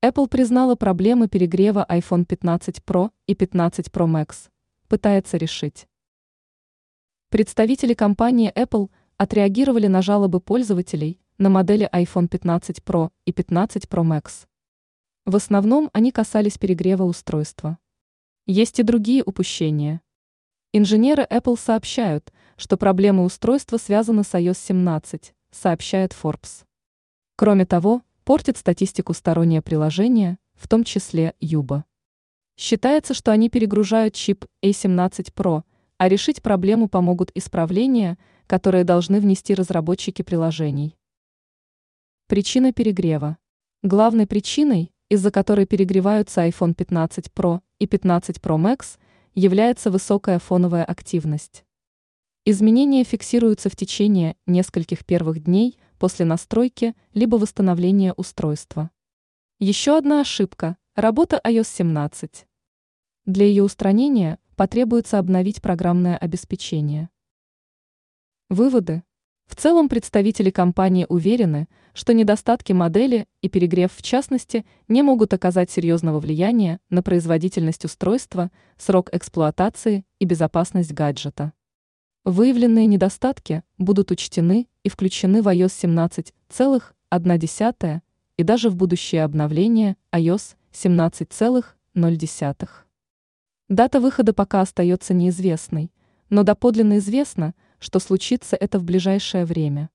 Apple признала проблемы перегрева iPhone 15 Pro и 15 Pro Max, пытается решить. Представители компании Apple отреагировали на жалобы пользователей на модели iPhone 15 Pro и 15 Pro Max. В основном они касались перегрева устройства. Есть и другие упущения. Инженеры Apple сообщают, что проблемы устройства связаны с iOS 17, сообщает Forbes. Кроме того, портит статистику стороннее приложение, в том числе Юба. Считается, что они перегружают чип A17 Pro, а решить проблему помогут исправления, которые должны внести разработчики приложений. Причина перегрева. Главной причиной, из-за которой перегреваются iPhone 15 Pro и 15 Pro Max, является высокая фоновая активность. Изменения фиксируются в течение нескольких первых дней после настройки либо восстановления устройства. Еще одна ошибка – работа iOS 17. Для ее устранения потребуется обновить программное обеспечение. Выводы. В целом представители компании уверены, что недостатки модели и перегрев в частности не могут оказать серьезного влияния на производительность устройства, срок эксплуатации и безопасность гаджета. Выявленные недостатки будут учтены и включены в iOS 17,1 и даже в будущее обновление iOS 17,0. Дата выхода пока остается неизвестной, но доподлинно известно, что случится это в ближайшее время.